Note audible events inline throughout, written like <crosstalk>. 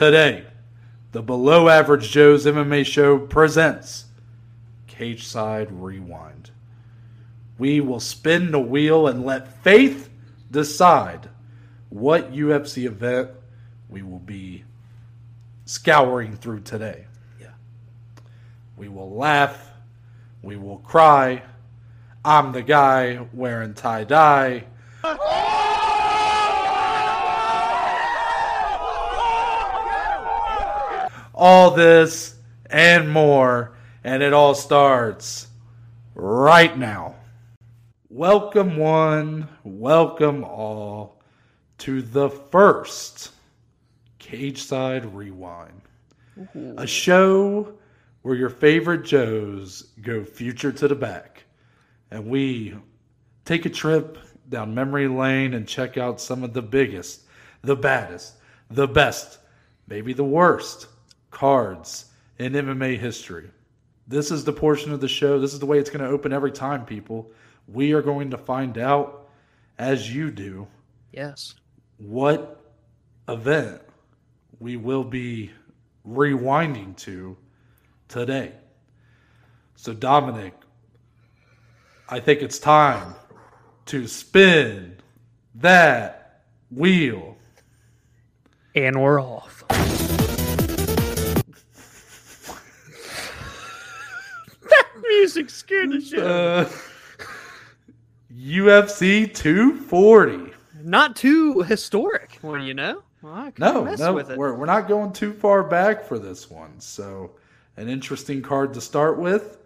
Today, the Below Average Joe's MMA show presents Cage Side Rewind. We will spin the wheel and let faith decide what UFC event we will be scouring through today. Yeah. We will laugh. We will cry. I'm the guy wearing tie dye. Oh! All this and more, and it all starts right now. Welcome, one, welcome all to the first Cage Side Rewind, a show where your favorite Joes go future to the back, and we take a trip down memory lane and check out some of the biggest, the baddest, the best, maybe the worst cards in MMA history. This is the portion of the show. This is the way it's going to open every time, people. We are going to find out, as you do, Yes. what event we will be rewinding to today. So, Dominic, I think it's time to spin that wheel. And we're off. Music scared the shit. me. Uh, UFC 240. Not too historic one, you know? Well, I No, no, with it. we're, we're not going too far back for this one. So, an interesting card to start with.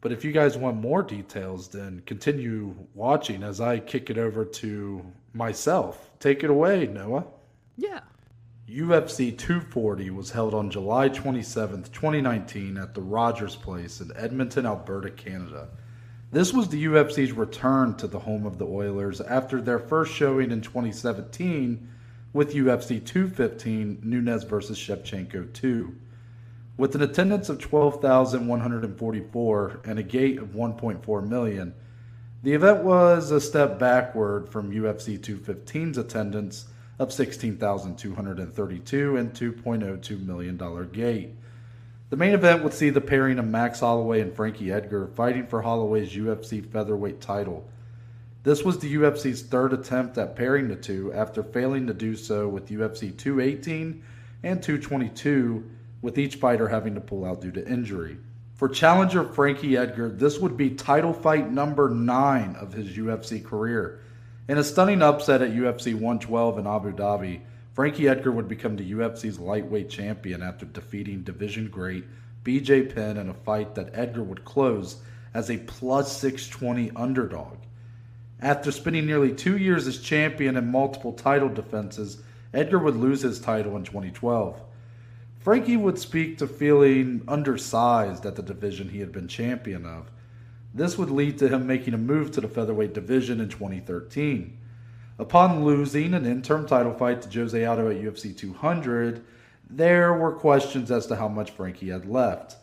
But if you guys want more details, then continue watching as I kick it over to myself. Take it away, Noah. Yeah. UFC 240 was held on July 27, 2019, at the Rogers Place in Edmonton, Alberta, Canada. This was the UFC's return to the home of the Oilers after their first showing in 2017 with UFC 215 Nunes vs. Shevchenko 2. With an attendance of 12,144 and a gate of 1.4 million, the event was a step backward from UFC 215's attendance of 16,232 and $2.02 million gate. The main event would see the pairing of Max Holloway and Frankie Edgar fighting for Holloway's UFC featherweight title. This was the UFC's third attempt at pairing the two after failing to do so with UFC 218 and 222, with each fighter having to pull out due to injury. For challenger Frankie Edgar, this would be title fight number 9 of his UFC career. In a stunning upset at UFC 112 in Abu Dhabi, Frankie Edgar would become the UFC's lightweight champion after defeating division great BJ Penn in a fight that Edgar would close as a plus 620 underdog. After spending nearly two years as champion and multiple title defenses, Edgar would lose his title in 2012. Frankie would speak to feeling undersized at the division he had been champion of. This would lead to him making a move to the featherweight division in 2013. Upon losing an interim title fight to Jose Aldo at UFC 200, there were questions as to how much Frankie had left.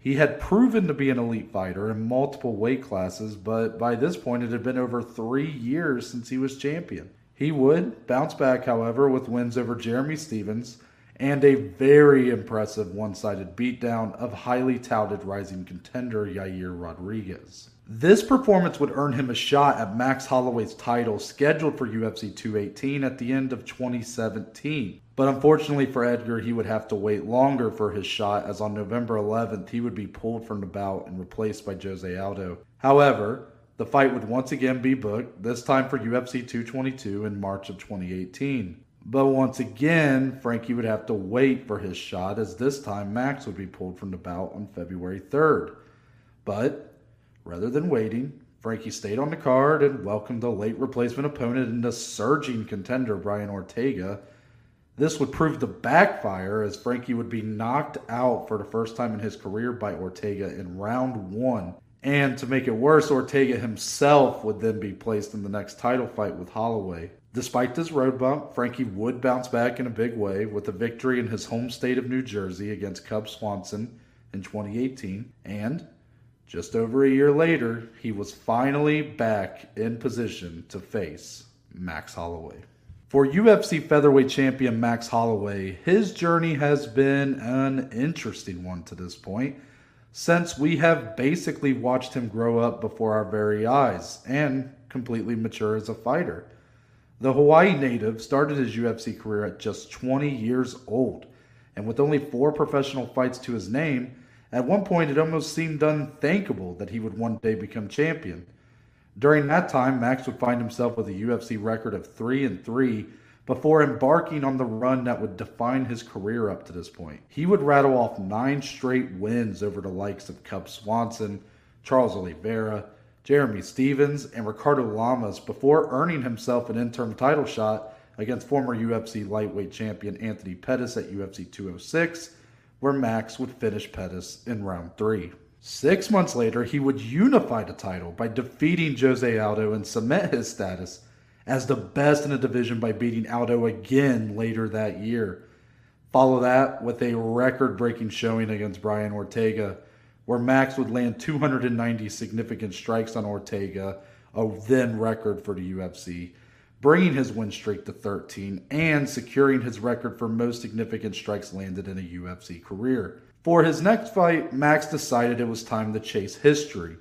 He had proven to be an elite fighter in multiple weight classes, but by this point it had been over three years since he was champion. He would bounce back, however, with wins over Jeremy Stephens and a very impressive one sided beatdown of highly touted rising contender Yair Rodriguez. This performance would earn him a shot at Max Holloway's title scheduled for UFC 218 at the end of 2017. But unfortunately for Edgar, he would have to wait longer for his shot, as on November 11th, he would be pulled from the bout and replaced by Jose Aldo. However, the fight would once again be booked, this time for UFC 222 in March of 2018. But once again, Frankie would have to wait for his shot, as this time Max would be pulled from the bout on February 3rd. But rather than waiting, Frankie stayed on the card and welcomed a late replacement opponent and the surging contender Brian Ortega. This would prove to backfire as Frankie would be knocked out for the first time in his career by Ortega in round one. And to make it worse, Ortega himself would then be placed in the next title fight with Holloway. Despite this road bump, Frankie would bounce back in a big way with a victory in his home state of New Jersey against Cub Swanson in 2018. And just over a year later, he was finally back in position to face Max Holloway. For UFC featherweight champion Max Holloway, his journey has been an interesting one to this point, since we have basically watched him grow up before our very eyes and completely mature as a fighter. The Hawaii native started his UFC career at just 20 years old, and with only four professional fights to his name, at one point it almost seemed unthinkable that he would one day become champion. During that time, Max would find himself with a UFC record of 3 and 3 before embarking on the run that would define his career up to this point. He would rattle off 9 straight wins over the likes of Cub Swanson, Charles Oliveira, Jeremy Stephens, and Ricardo Lamas before earning himself an interim title shot against former UFC lightweight champion Anthony Pettis at UFC 206, where Max would finish Pettis in round 3. Six months later, he would unify the title by defeating Jose Aldo and cement his status as the best in the division by beating Aldo again later that year. Follow that with a record breaking showing against Brian Ortega, where Max would land 290 significant strikes on Ortega, a then record for the UFC, bringing his win streak to 13 and securing his record for most significant strikes landed in a UFC career. For his next fight, Max decided it was time to chase history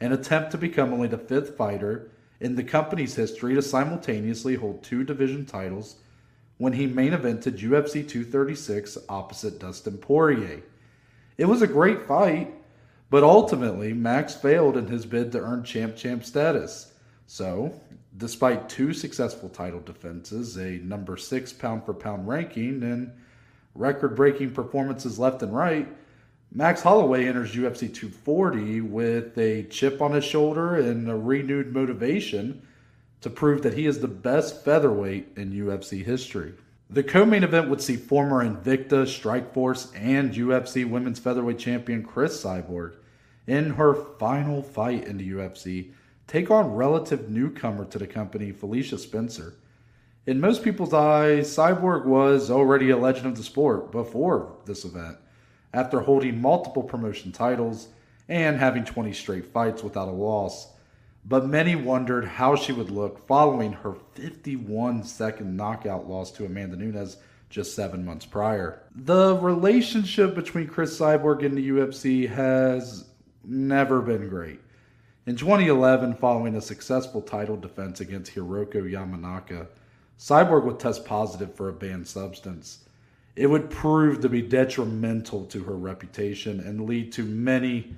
and attempt to become only the fifth fighter in the company's history to simultaneously hold two division titles when he main evented UFC 236 opposite Dustin Poirier. It was a great fight, but ultimately Max failed in his bid to earn champ champ status. So, despite two successful title defenses, a number 6 pound for pound ranking and record breaking performances left and right, Max Holloway enters UFC 240 with a chip on his shoulder and a renewed motivation to prove that he is the best featherweight in UFC history. The co main event would see former Invicta, Strikeforce, and UFC Women's Featherweight Champion Cris Cyborg in her final fight in the UFC take on relative newcomer to the company, Felicia Spencer. In most people's eyes, Cyborg was already a legend of the sport before this event, after holding multiple promotion titles and having 20 straight fights without a loss. But many wondered how she would look following her 51 second knockout loss to Amanda Nunes just seven months prior. The relationship between Cris Cyborg and the UFC has never been great. In 2011, following a successful title defense against Hiroko Yamanaka, Cyborg would test positive for a banned substance. It would prove to be detrimental to her reputation and lead to many,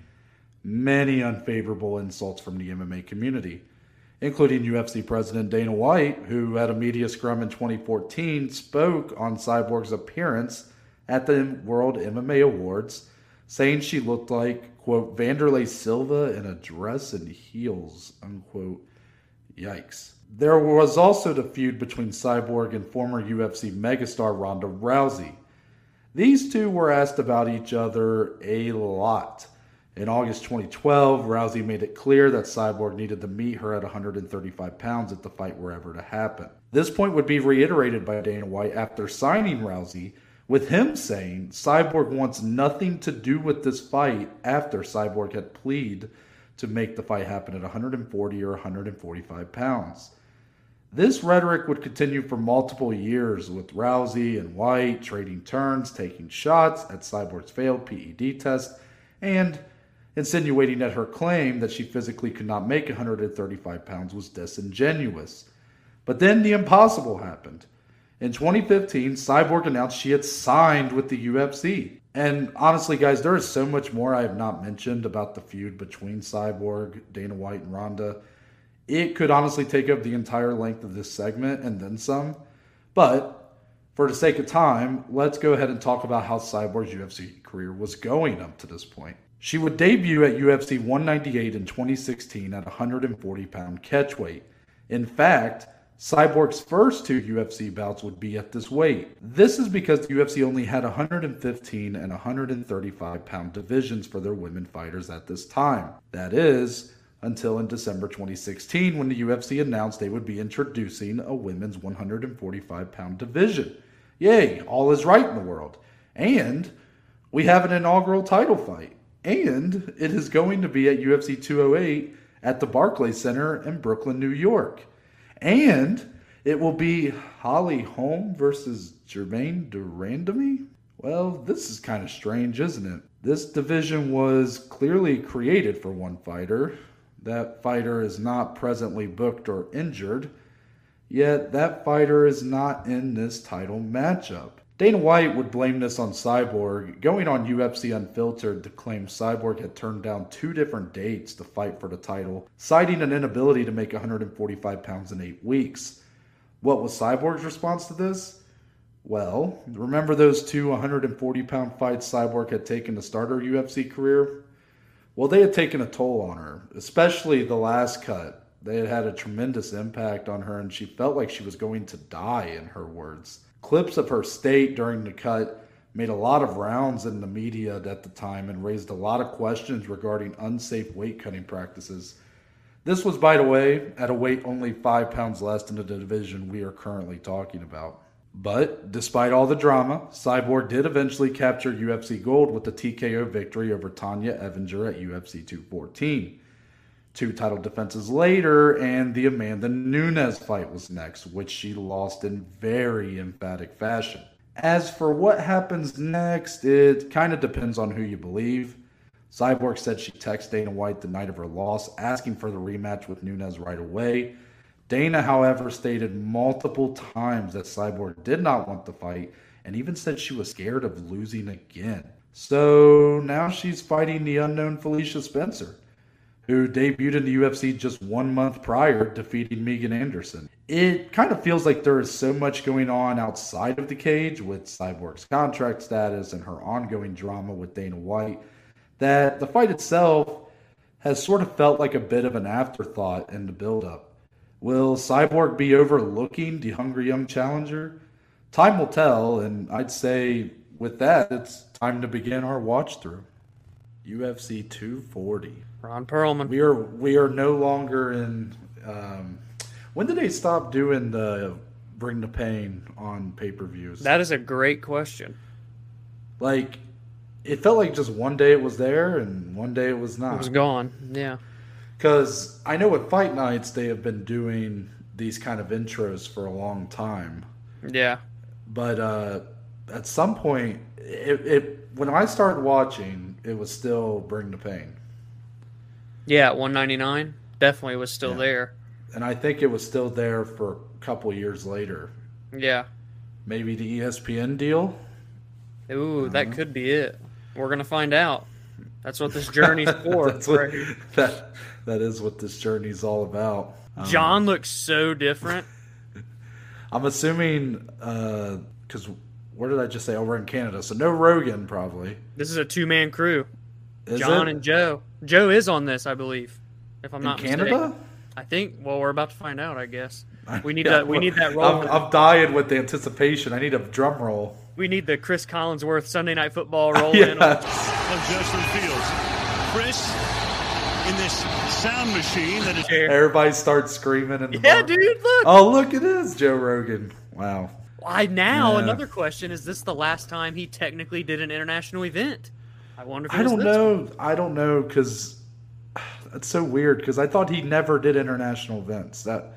many unfavorable insults from the MMA community, including UFC President Dana White, who at a media scrum in 2014 spoke on Cyborg's appearance at the World MMA Awards, saying she looked like, quote, Wanderlei Silva in a dress and heels, unquote. Yikes. There was also the feud between Cyborg and former UFC megastar Ronda Rousey. These two were asked about each other a lot. In August 2012, Rousey made it clear that Cyborg needed to meet her at 135 pounds if the fight were ever to happen. This point would be reiterated by Dana White after signing Rousey, with him saying Cyborg wants nothing to do with this fight after Cyborg had pleaded to make the fight happen at 140 or 145 pounds. This rhetoric would continue for multiple years, with Rousey and White trading turns, taking shots at Cyborg's failed PED test, and insinuating that her claim that she physically could not make 135 pounds was disingenuous. But then the impossible happened. In 2015, Cyborg announced she had signed with the UFC. And honestly, guys, there is so much more I have not mentioned about the feud between Cyborg, Dana White, and Ronda it could honestly take up the entire length of this segment and then some. But for the sake of time, let's go ahead and talk about how Cyborg's UFC career was going up to this point. She would debut at UFC 198 in 2016 at 140 pound catchweight. In fact, Cyborg's first two UFC bouts would be at this weight. This is because the UFC only had 115 and 135 pound divisions for their women fighters at this time. That is, until in December 2016 when the UFC announced they would be introducing a women's 145 pound division. Yay, all is right in the world. And we have an inaugural title fight. And it is going to be at UFC 208 at the Barclays Center in Brooklyn, New York. And It will be Holly Holm versus Germaine de Randamie. Well, this is kind of strange, isn't it? This division was clearly created for one fighter. That fighter is not presently booked or injured, yet that fighter is not in this title matchup. Dana White would blame this on Cyborg, going on UFC Unfiltered to claim Cyborg had turned down two different dates to fight for the title, citing an inability to make 145 pounds in eight weeks. What was Cyborg's response to this? Well, remember those two 140 pound fights Cyborg had taken to start her UFC career? Well, they had taken a toll on her, especially the last cut. They had had a tremendous impact on her, and she felt like she was going to die, in her words. Clips of her state during the cut made a lot of rounds in the media at the time and raised a lot of questions regarding unsafe weight cutting practices. This was, by the way, at a weight only five pounds less than the division we are currently talking about. But despite all the drama, Cyborg did eventually capture UFC gold with the TKO victory over Tonya Evinger at UFC 214. Two title defenses later, and the Amanda Nunes fight was next, which she lost in very emphatic fashion. As for what happens next, it kind of depends on who you believe. Cyborg said she texted Dana White the night of her loss, asking for the rematch with Nunes right away. Dana, however, stated multiple times that Cyborg did not want the fight and even said she was scared of losing again. So now she's fighting the unknown Felicia Spencer who debuted in the UFC just one month prior, defeating Megan Anderson. It kind of feels like there is so much going on outside of the cage with Cyborg's contract status and her ongoing drama with Dana White that the fight itself has sort of felt like a bit of an afterthought in the build-up. Will Cyborg be overlooking the hungry young challenger? Time will tell, and I'd say with that, it's time to begin our watch through. UFC 240. Ron Perlman. We are we are no longer in. Um, when did they stop doing the bring the pain on pay per views? That is a great question. Like, it felt like just one day it was there and one day it was not. It was gone. Yeah. Because I know at fight nights they have been doing these kind of intros for a long time. Yeah. But uh, at some point, it, it when I started watching, it was still bring the pain. Yeah, 199 definitely was still yeah. there. And I think it was still there for a couple years later. Yeah. Maybe the ESPN deal? Ooh, that know. could be it. We're going to find out. That's what this <laughs> journey's for. That's what, <laughs> that, that is what this journey's all about. Um, Jon looks so different. <laughs> I'm assuming because uh, where did I just say? Over in Canada, so no Rogan probably. This is a two man crew. Is Jon it? and Joe. Joe is on this, I believe. If I'm in not Canada. Mistaken. I think. Well, we're about to find out. I guess we need yeah, that. We need that roll. I'm, I'm, dying with the anticipation. I need a drum roll. We need the Cris Collinsworth Sunday Night Football <laughs> roll yeah. in. Of Justin Fields, Chris, in this sound machine that is. Everybody starts screaming. In the yeah, bar. dude, look. Oh, look! It is Joe Rogan. Wow. Why now? Yeah. Another question: Is this the last time he technically did an international event? I wonder. I don't know. One. I don't know because <sighs> that's so weird. Because I thought he never did international events. That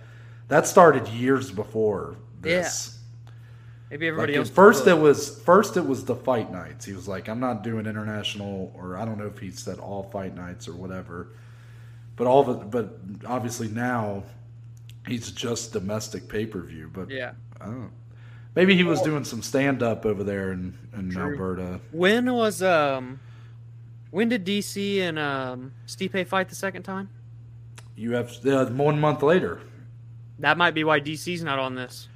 that started years before this. Yeah. Maybe everybody like else. First, it was first it was the fight nights. He was like, "I'm not doing international," or I don't know if he said all fight nights or whatever. But all it, but obviously now he's just domestic pay per view. But yeah, I don't. Know. Maybe he was doing some stand up over there in, in Alberta. When was um when did DC and um Stipe fight the second time? You have uh, one month later. That might be why DC's not on this.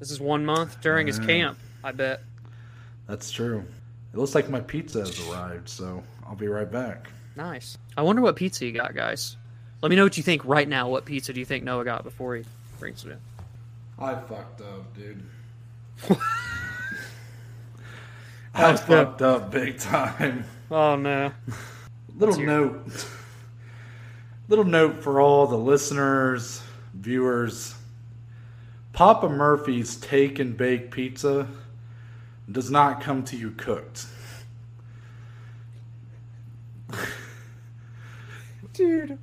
This is one month during his camp, I bet. That's true. It looks like my pizza has arrived, so I'll be right back. Nice. I wonder what pizza you got, guys. Let me know what you think right now. What pizza do you think Noah got before he brings it in? I fucked up, dude. <laughs> I fucked up big time. Oh no. Little note. Little note for all the listeners, viewers. Papa Murphy's take and bake pizza does not come to you cooked. Dude.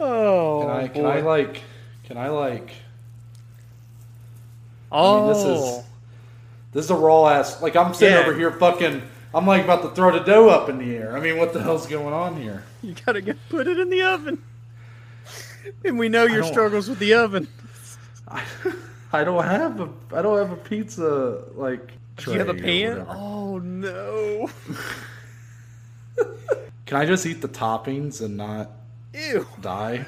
Oh. Can I can I like can I like Oh, mean, this is oh. this is a raw ass. Like I'm sitting Yeah. over here, fucking. I'm like about to throw the dough up in the air. I mean, what the hell's going on here? you gotta go put it in the oven. <laughs> And we know your struggles with the oven. <laughs> I, I don't have a I don't have a pizza like. Do you have a pan? Oh no! <laughs> Can I just eat the toppings and not Ew! die?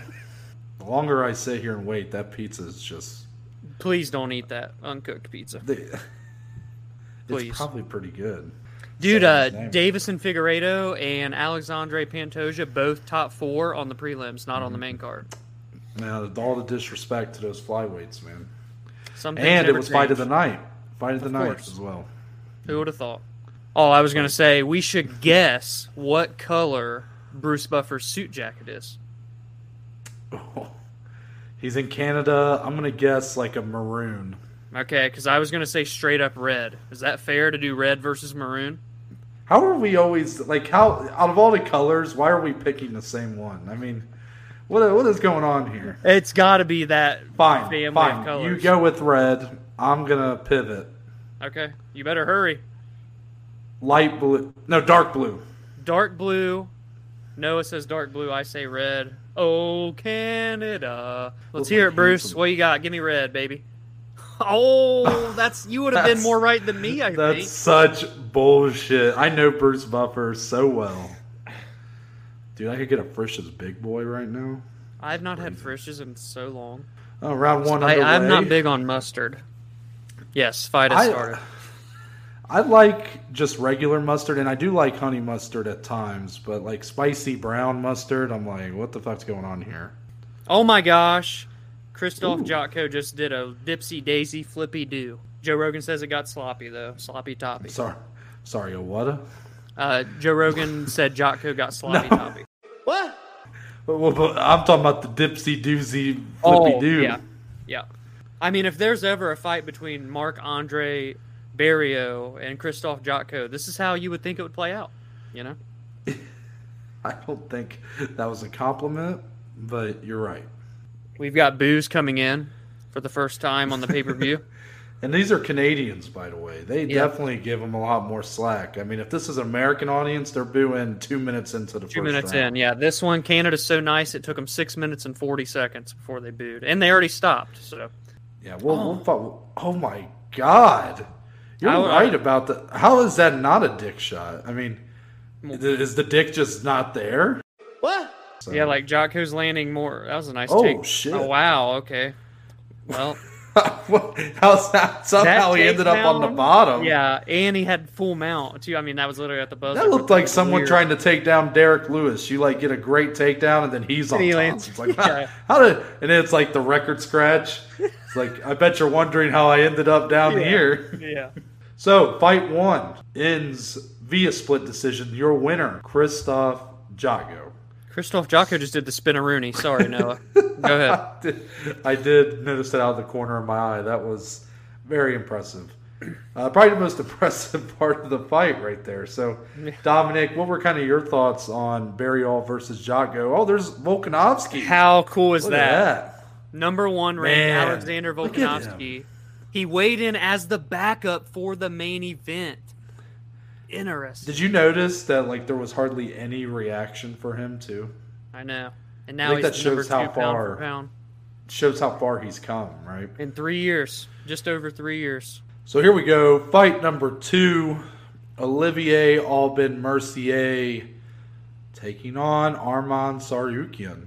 The longer I sit here and wait, that pizza is just. Please don't eat that uncooked pizza, The, Please. it's probably pretty good. Dude. Uh. Deiveson Figueiredo and Alexandre Pantoja both top four on the prelims, not on Mm-hmm. the main card. Now, all the disrespect to those flyweights, man. Some And it was fight of the night. Fight of the Of night course. as well. Who would have thought? Oh, I was gonna say we should <laughs> guess what color Bruce Buffer's suit jacket is. <laughs> He's in Canada. I'm gonna guess like a maroon. Okay, because I was gonna say straight up red. Is that fair to do red versus maroon? How are we always like how out of all the colors? Why are we picking the same one? I mean, what what is going on here? It's got to be that Fine, family fine. colors. You go with red. I'm gonna pivot. Okay, you better hurry. Light blue. No, dark blue. Dark blue. Noah says dark blue. I say red. Oh, Canada. Let's Look hear like it, Bruce. handsome. What you got? Give me red, baby. Oh, that's you would have been more right than me. I think. That's think. such bullshit. I know Bruce Buffer so well. Dude, I could get a Frisch's Big Boy right now. I've not had Frisch's in so long. Oh, round one I. I'm not big on mustard. Yes, fight has started. I like just regular mustard, and I do like honey mustard at times, but like spicy brown mustard, I'm like, what the fuck's going on here? Oh my gosh. Christoph Ooh. Jotko just did a dipsy daisy flippy do. Joe Rogan says it got sloppy though. Sloppy toppy. Sorry, sorry, a what? Uh, Joe Rogan said Jotko got sloppy toppy. But, well, but I'm talking about the dipsy doozy flippy Oh, doo. yeah. Yeah. I mean, if there's ever a fight between Mark Andre Barrio and Christoph Jotko, this is how you would think it would play out. You know? <laughs> I don't think that was a compliment, but you're right. We've got booze coming in for the first time on the pay per view. <laughs> And these are Canadians, by the way. They Yeah. definitely give them a lot more slack. I mean, if this is an American audience, they're booing two minutes into the Two first minutes round. in, yeah. This one, Canada's so nice, it took them six minutes and forty seconds before they booed, and they already stopped. So Yeah, well, oh. we'll fo- oh my god, you're I- uh, right about the. How is that not a dick shot? I mean, is the dick just not there? What? So- yeah, like Jotko's landing more. That was a nice Oh, take. shit. Oh wow. Okay. Well, <laughs> How's that? Somehow that he ended up on the bottom. Yeah, and he had full mount too. I mean, that was literally at the buzzer. That looked like someone weird. trying to take down Derrick Lewis. You like get a great takedown and then he's on he top. lands- It's like <laughs> yeah. how, <laughs> how did and then it's like the record scratch. It's like I bet you're wondering how I ended up down Yeah. here. Yeah. So fight one ends via split decision. Your winner, Christoph Jotko. Christoph Jotko just did the spinaroonie. Sorry, Noah. Go ahead. <laughs> I did, I did notice that out of the corner of my eye. That was very impressive. Uh, probably the most <laughs> impressive part of the fight right there. So, Dominic, what were kind of your thoughts on Barriault versus Jotko? Oh, there's Volkanovski. How cool is that? that. Number one ranked Alexander Volkanovski. He weighed in as the backup for the main event. Interesting. Did you notice that like there was hardly any reaction for him too? I know. And now he's that shows how far- for pound Shows how far he's come, right? in three years, just over three years. So here we go. Fight number two Olivier Aubin Mercier taking on Arman Tsarukyan.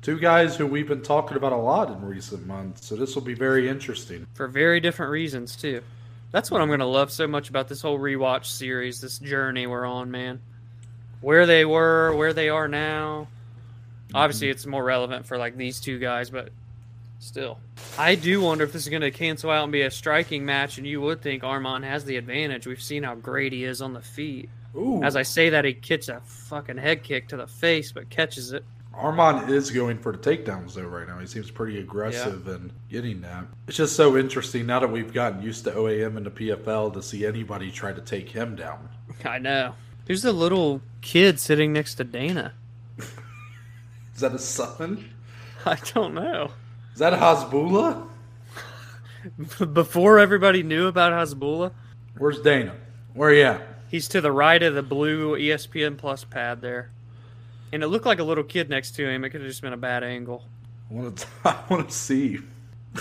Two guys who we've been talking about a lot in recent months, so this will be very interesting. for very different reasons too. That's what I'm gonna love so much about this whole rewatch series, this journey we're on, man. Where they were, where they are now. Obviously, mm-hmm. it's more relevant for like these two guys, but still, I do wonder if this is gonna cancel out and be a striking match. And you would think Arman has the advantage. We've seen how great he is on the feet. Ooh, As I say that, he gets a fucking head kick to the face, but catches it. Arman is going for the takedowns though right now. He seems pretty aggressive and getting that. It's just so interesting now that we've gotten used to OAM and the PFL to see anybody try to take him down. I know. Who's the little kid sitting next to Dana? <laughs> Is that a son? I don't know. Is that a Hasbulla? <laughs> before everybody knew about Hasbulla. Where's Dana? Where you at? He's to the right of the blue ESPN Plus pad there, and it looked like a little kid next to him. It could have just been a bad angle. I want to. <laughs> I want to see. <laughs>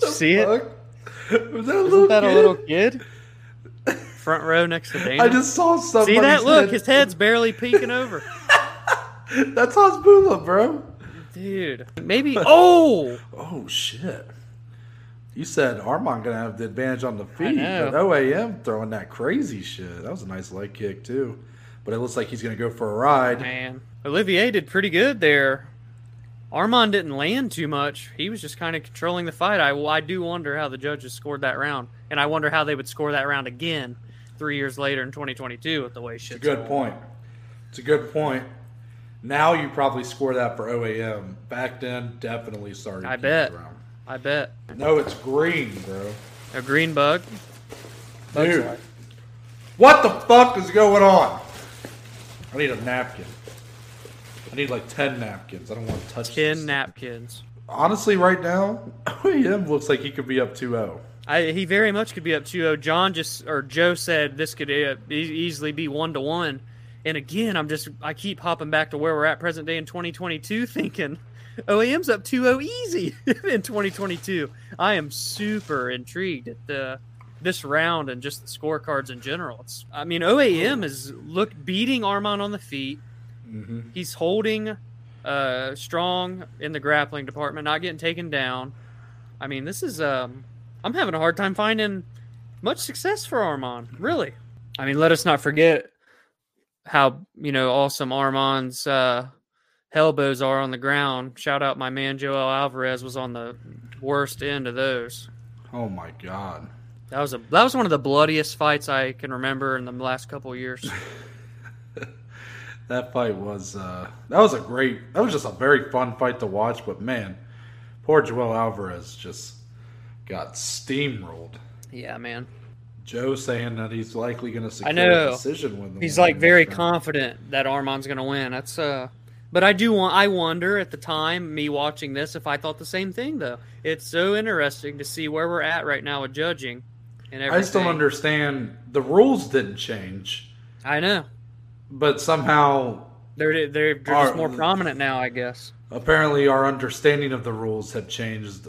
See it? Was that a Isn't little that kid? a little kid? <laughs> Front row next to Dana. I just saw somebody. see that look. His head's barely peeking over. That's Hasbulla, bro. Dude, maybe. Oh, Oh shit! You said Arman gonna have the advantage on the feet, but OAM throwing that crazy shit. That was a nice leg kick too. But it looks like he's gonna go for a ride. man. Olivier did pretty good there. Arman didn't land too much. He was just kind of controlling the fight. I, I do wonder how the judges scored that round, and I wonder how they would score that round again three years later in 2022 with the way shit's It's a good going. point. It's a good point. Now you probably score that for OAM. Back then, definitely started. I bet. I bet No, it's green, bro. a green bug. Bug's Dude, what the fuck is going on? I need a napkin. I need like ten napkins. I don't want to touch Ten this. napkins. Honestly, right now, <laughs> OAM looks like he could be up oh. 2-0. I, he very much could be up 2-0. Jon just or Joe said this could uh, e- easily be one to one. And again, I'm just I keep hopping back to where we're at present day in 2022, <laughs> thinking OAM's up 2-0 easy <laughs> in 2022. I am super intrigued at the this round and just the scorecards in general. It's I mean OAM is look beating Arman on the feet. Mm-hmm. He's holding uh, strong in the grappling department, not getting taken down. I mean, this is um, I'm having a hard time finding much success for Arman. Really, I mean, let us not forget how you know awesome Arman's uh, elbows are on the ground. Shout out my man Joel Alvarez was on the worst end of those. Oh my god. That was a that was one of the bloodiest fights I can remember in the last couple years. <laughs> That fight was uh that was a great that was just a very fun fight to watch, but man, poor Joel Alvarez just got steamrolled. yeah, man. Joe saying that he's likely going to secure know. a decision with. He's like very confident that Arman's going to win. That's uh but I do want I wonder at the time me watching this if I thought the same thing though. It's so interesting to see where we're at right now with judging and everything. I just don't understand. The rules didn't change, I know. but somehow They're they're, they're just more prominent now, I guess. apparently our understanding of the rules have changed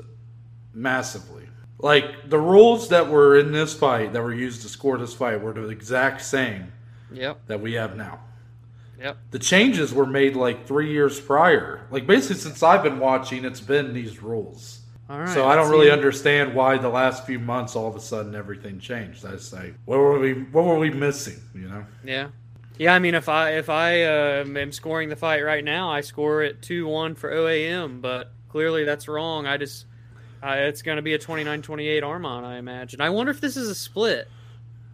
massively. Like the rules that were in this fight that were used to score this fight were the exact same Yep. that we have now. Yep. The changes were made like three years prior. Like basically since I've been watching, it's been these rules. All right. so I don't really see. understand why the last few months all of a sudden everything changed. I say, what were we what were we missing? You know? Yeah. Yeah, I mean, if I if I uh, am scoring the fight right now, I score it two one for OAM, but clearly that's wrong. I just uh, it's going to be a 29-28 Arman, I imagine. I wonder if this is a split.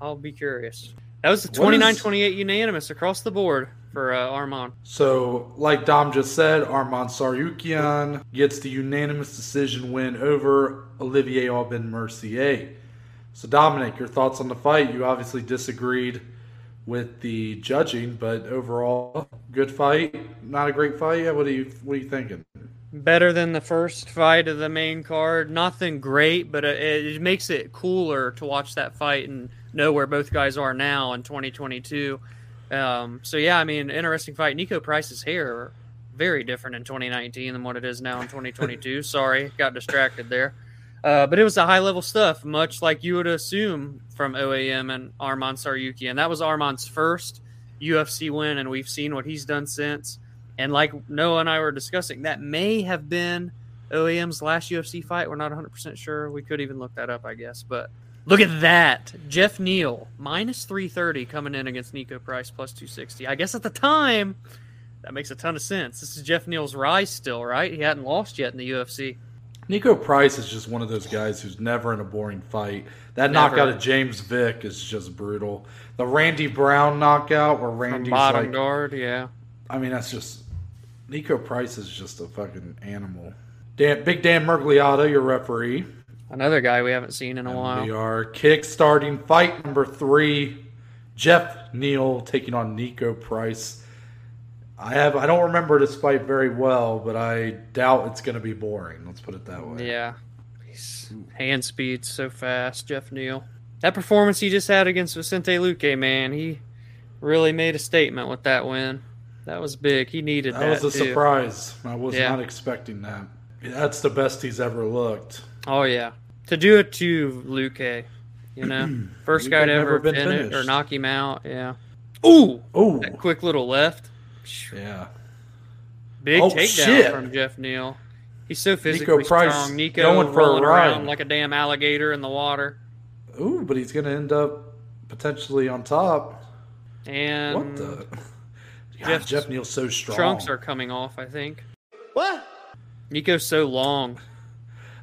I'll be curious. That was a What is- 29-28 unanimous across the board for uh, Arman. So, like Dom just said, Arman Tsarukyan gets the unanimous decision win over Olivier Aubin Mercier. So, Dominic, your thoughts on the fight? You obviously disagreed with the judging, but overall, good fight. Not a great fight. Yeah, what are you what are you thinking? Better than the first fight of the main card. Nothing great, but it, it makes it cooler to watch that fight and know where both guys are now in 2022. Um, so yeah, I mean, interesting fight. Niko Price's hair very different in 2019 than what it is now in 2022. <laughs> Sorry, got distracted there. Uh, but it was the high level stuff, much like you would assume from OAM and Arman Saryuki. And that was Arman's first UFC win, and we've seen what he's done since. And like Noah and I were discussing, that may have been OAM's last UFC fight. We're not 100% sure. We could even look that up, I guess. But look at that. Jeff Neal, minus 330 coming in against Niko Price, plus 260. I guess at the time, that makes a ton of sense. This is Jeff Neal's rise still, right? He hadn't lost yet in the UFC. Niko Price is just one of those guys who's never in a boring fight. That Never. knockout of James Vick is just brutal. The Randy Brown knockout where From Randy's bottom like guard, yeah. I mean, that's just Niko Price is just a fucking animal. Dan, Big Dan Miragliotta, your referee. Another guy we haven't seen in a And while. we are kick-starting fight number three. Jeff Neal taking on Niko Price. I have I don't remember this fight very well, but I doubt it's going to be boring. Let's put it that way. Yeah, His hand speed so fast, Jeff Neal. That performance he just had against Vicente Luque, man, he really made a statement with that win. That was big. He needed That that. was a too. surprise. I was Yeah. not expecting that. That's the best he's ever looked. Oh yeah, to do it to Luque, you know, <clears throat> first guy to ever been finish or knock him out. Yeah. Ooh, Oh, that quick little left. yeah. Big Oh, takedown shit. from Jeff Neal. He's so physically Price strong. Niko going for a rolling around like a damn alligator in the water. Ooh, but he's going to end up potentially on top. And what the? <laughs> God, Jeff Neal's so strong. trunks are coming off, I think. What? Niko's so long.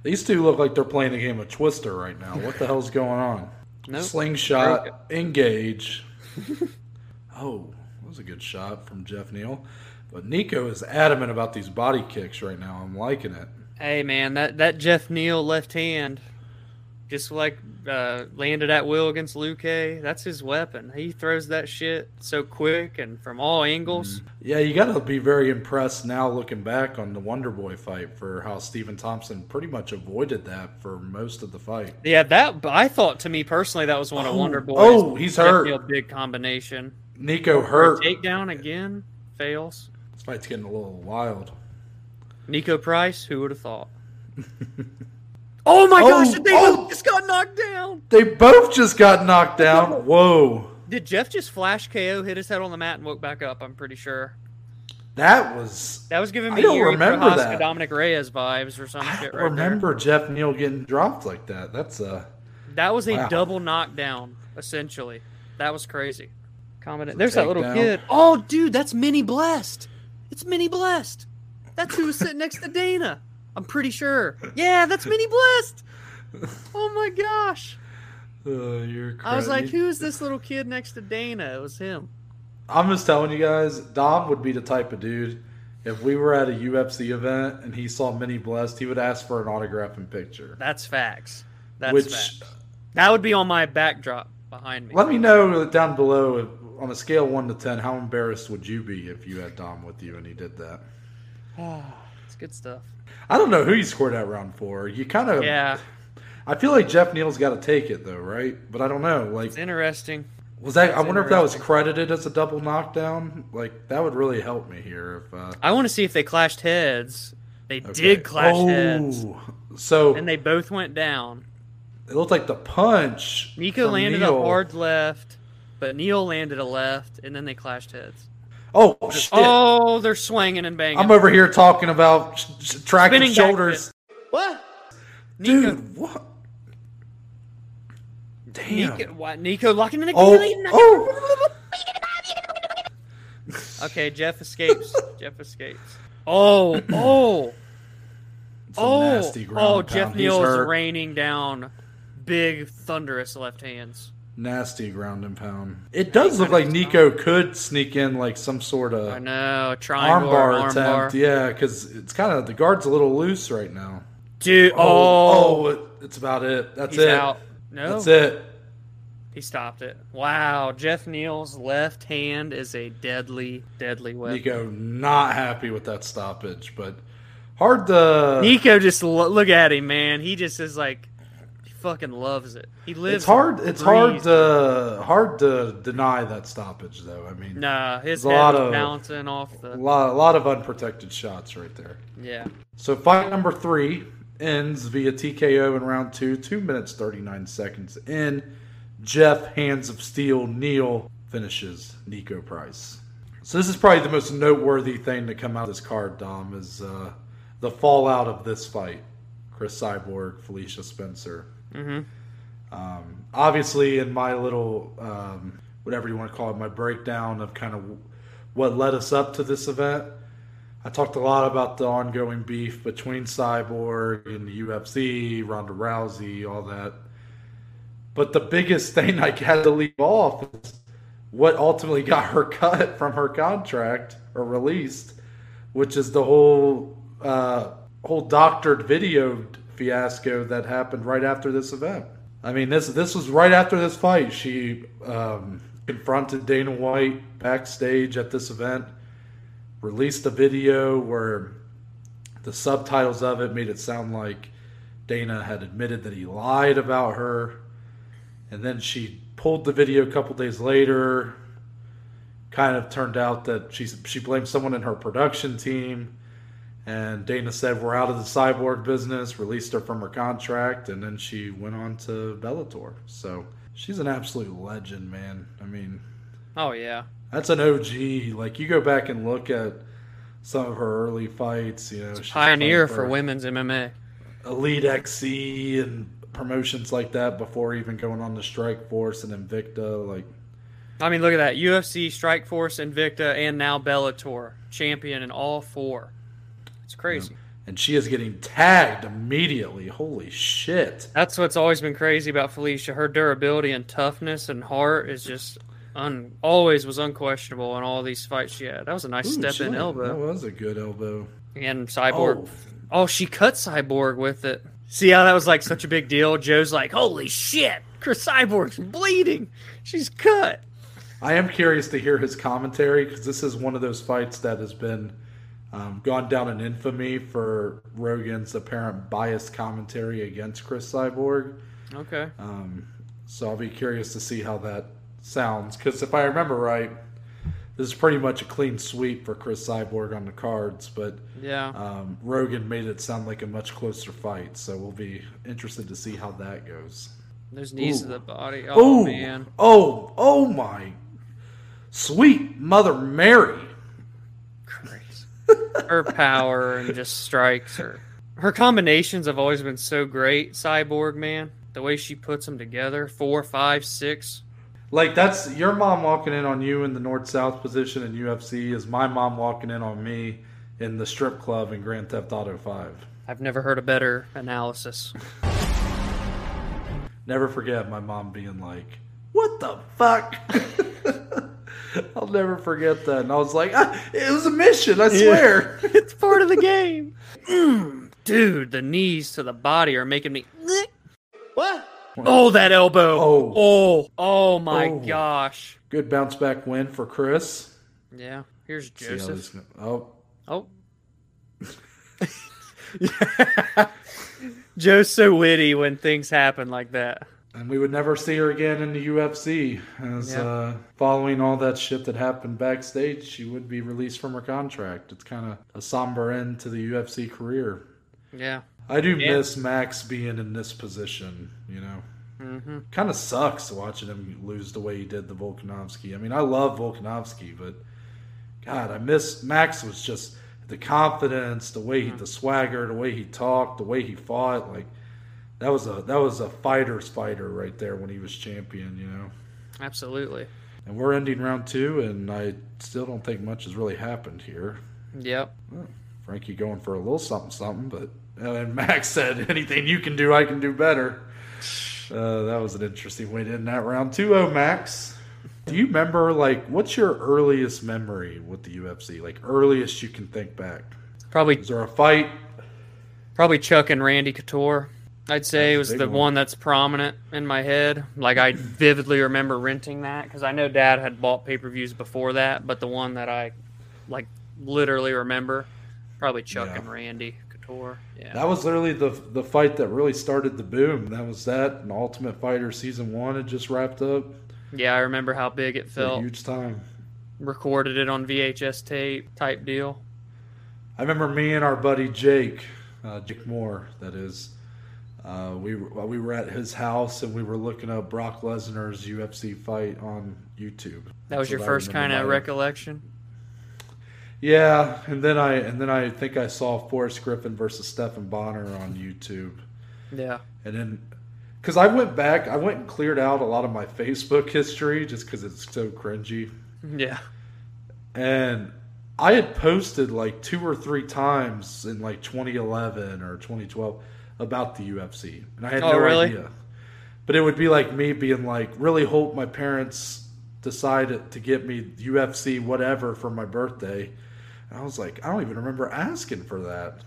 These two look like they're playing a game of Twister right now. What the hell's going on? Nope. Slingshot, engage. <laughs> oh, that was a good shot from Jeff Neal. But Niko is adamant about these body kicks right now. I'm liking it. Hey man, that that Jeff Neal left hand, just like uh, landed at will against Luque. That's his weapon. He throws that shit so quick and from all angles. Yeah, you got to be very impressed now looking back on the Wonder Boy fight for how Stephen Thompson pretty much avoided that for most of the fight. Yeah, that I thought to me personally that was one of Oh, Wonder Boy's. oh, he's hurt. Neal big combination. Niko hurt. takedown again fails. This fight's getting a little wild. Niko Price, who would have thought? <laughs> oh my Oh, gosh! They oh. both just got knocked down. They both just got knocked down. Whoa. Did Jeff just flash KO, hit his head on the mat, and woke back up? I'm pretty sure. That was. That was giving I me don't Yuri remember Prochazka, that. Dominick Reyes vibes or some I shit don't right remember Jeff Neal getting dropped like that. That's uh. That was a Wow. double knockdown, essentially. That was crazy. Comment. There's that little takedown. kid. Oh, dude, that's Minnie Blessed. It's Minnie Blessed. That's who was sitting next to Dana. I'm pretty sure. Yeah, that's Mini Blessed. Oh my gosh. uh, you're I was like, who is this little kid next to Dana? It was him. I'm just telling you guys, Dom would be the type of dude. If we were at a UFC event and he saw Mini Blessed, he would ask for an autograph and picture. That's facts. That's Which facts. That would be on my backdrop behind me. let me know down below if, on a scale of one to ten, how embarrassed would you be if you had Dom with you and he did that? <sighs> it's good stuff. I don't know who you scored that round for. You kind of Yeah, I feel like Jeff Neal's got to take it though, right? But I don't know. Like it's interesting. was that? I wonder if that was credited as a double knockdown. Like that would really help me here. If uh, I want to see if they clashed heads. They okay. did clash oh, heads, So and they both went down. it looked like the punch. Niko landed Neal- a hard left, but Neal landed a left, and then they clashed heads. Oh shit! Oh, they're swinging and banging. I'm over here talking about sh- sh- tracking Spinning shoulders. what? Niko, Dude, what? Damn. Niko, what? Niko locking in again. Oh, oh. Okay, Jeff escapes. <laughs> Jeff escapes. Oh, oh, oh, nasty ground oh! and Jeff pound. He's Neal's hurt. raining down big, thunderous left hands. Nasty ground and pound. It does look like Niko could sneak in like some sort of I of know, triangle armbar arm attempt. bar. Yeah, because it's kind of the guard's a little loose right now. Dude, Oh, oh, oh, it, it's about it. That's he's it. out. No, That's it. he stopped it. Wow, Jeff Neal's left hand is a deadly, deadly weapon. Niko not happy with that stoppage, but hard to. Niko just lo- look at him, man. He just is like, he fucking loves it. He lives. It's hard. It's hard to hard to deny that stoppage, though. I mean, Nah, his There's a lot of- bouncing off a the. lot, a lot of unprotected shots right there. Yeah. So fight number three ends via TKO in round two, two minutes thirty nine seconds in. Jeff Hands of Steel Neal finishes Niko Price. So this is probably the most noteworthy thing to come out of this card, Dom, is uh, the fallout of this fight. Cris Cyborg, Felicia Spencer. Mm-hmm. Um, obviously, in my little, um, whatever you want to call it, my breakdown of kind of what led us up to this event, I talked a lot about the ongoing beef between Cyborg and the UFC, Ronda Rousey, all that. But the biggest <laughs> thing I had to leave off is what ultimately got her <laughs> cut from her contract or released, which is the whole uh, whole doctored video fiasco that happened right after this event. I mean, this this was right after this fight. She um, confronted Dana White backstage at this event, released a video where the subtitles of it made it sound like Dana had admitted that he lied about her, and then she pulled the video a couple days later. Kind of turned out that she she blamed someone in her production team, and Dana said we're out of the cyborg business, released her from her contract, and then she went on to Bellator. So she's an absolute legend, man. I mean, Oh yeah. that's an OG. Like you go back and look at some of her early fights, you know, she's Pioneer fighting for women's MMA. Elite XC and promotions like that before even going on to Strikeforce and Invicta. Like, I mean, look at that. UFC, Strikeforce, Invicta, and now Bellator. Champion in all four. It's crazy. and she is getting tagged immediately. Holy shit! That's what's always been crazy about Felicia. Her durability and toughness and heart is just un- always was unquestionable in all these fights she had. That was a nice Ooh, step in elbow. That was a good elbow. And Cyborg. Oh, Oh, she cut Cyborg with it. See how that was like such a big deal? Joe's like, holy shit, Cris Cyborg's bleeding. She's cut. I am curious to hear his commentary because this is one of those fights that has been um, gone down in infamy for Rogan's apparent biased commentary against Cris Cyborg. Okay. Um, so I'll be curious to see how that sounds. Because if I remember right, this is pretty much a clean sweep for Cris Cyborg on the cards, but Yeah. um, Rogan made it sound like a much closer fight. So we'll be interested to see how that goes. Those knees Ooh. to the body. Oh, Ooh. man. Oh, oh my sweet Mother Mary. Her power and just strikes her. Her combinations have always been so great, Cyborg, man. The way she puts them together four, five, six. Like that's your mom walking in on you in the north south position in UFC is my mom walking in on me in the strip club in Grand Theft Auto Five. I've never heard a better analysis. Never forget my mom being like, "What the fuck." <laughs> <laughs> I'll never forget that. And I was like, ah, it was a mission, I swear. <laughs> <laughs> it's part of the game. Mm, dude, the knees to the body are making me. What? Oh, that elbow. Oh. oh, oh my Oh. gosh. Good bounce back win for Cris. Yeah, here's See how Joseph. this- oh, Oh. Joe's so witty when things happen like that. And we would never see her again in the UFC. As uh, following all that shit that happened backstage, she would be released from her contract. It's kind of a somber end to the UFC career. Yeah. I do Yeah. miss Max being in this position. You know, hmm kind of sucks watching him lose the way he did the Volkanovski. I mean, I love Volkanovski, but God, I miss Max. Was just the confidence, the way he, the swagger, the way he talked, the way he fought. Like that was a that was a fighter's fighter right there when he was champion. You know. Absolutely. And we're ending round two, and I still don't think much has really happened here. Yep. Frankie going for a little something, something, but and Max <laughs> said, "Anything you can do, I can do better." <sighs> Uh, that was an interesting way to end that round. 2-0 Max. Do you remember like what's your earliest memory with the UFC? Like earliest you can think back. Probably Is there a fight? probably Chuck and Randy Couture. I'd say a was the one. one that's prominent in my head. Like I vividly remember renting that because I know Dad had bought pay per views before that, but the one that I like literally remember, probably Chuck Yeah. and Randy Couture. Yeah. That was literally the the fight that really started the boom. That was that. And Ultimate Fighter season one had just wrapped up. yeah, I remember how big it felt. huge time. Recorded it on VHS tape type deal. I remember me and our buddy Jake, uh, Jake Moore, that is. Uh, we were, we were at his house and we were looking up Brock Lesnar's UFC fight on YouTube. That was That's your first kind of recollection. Yeah, and then I and then I think I saw Forrest Griffin versus Stephan Bonnar on YouTube, Yeah. and then because I went back, I went and cleared out a lot of my Facebook history just because it's so cringy. Yeah. and I had posted like two or three times in like 2011 or 2012 about the UFC, and I had Oh, no really? idea. But it would be like me being like, really hope my parents decided to get me UFC whatever for my birthday. And I was like, I don't even remember asking for that.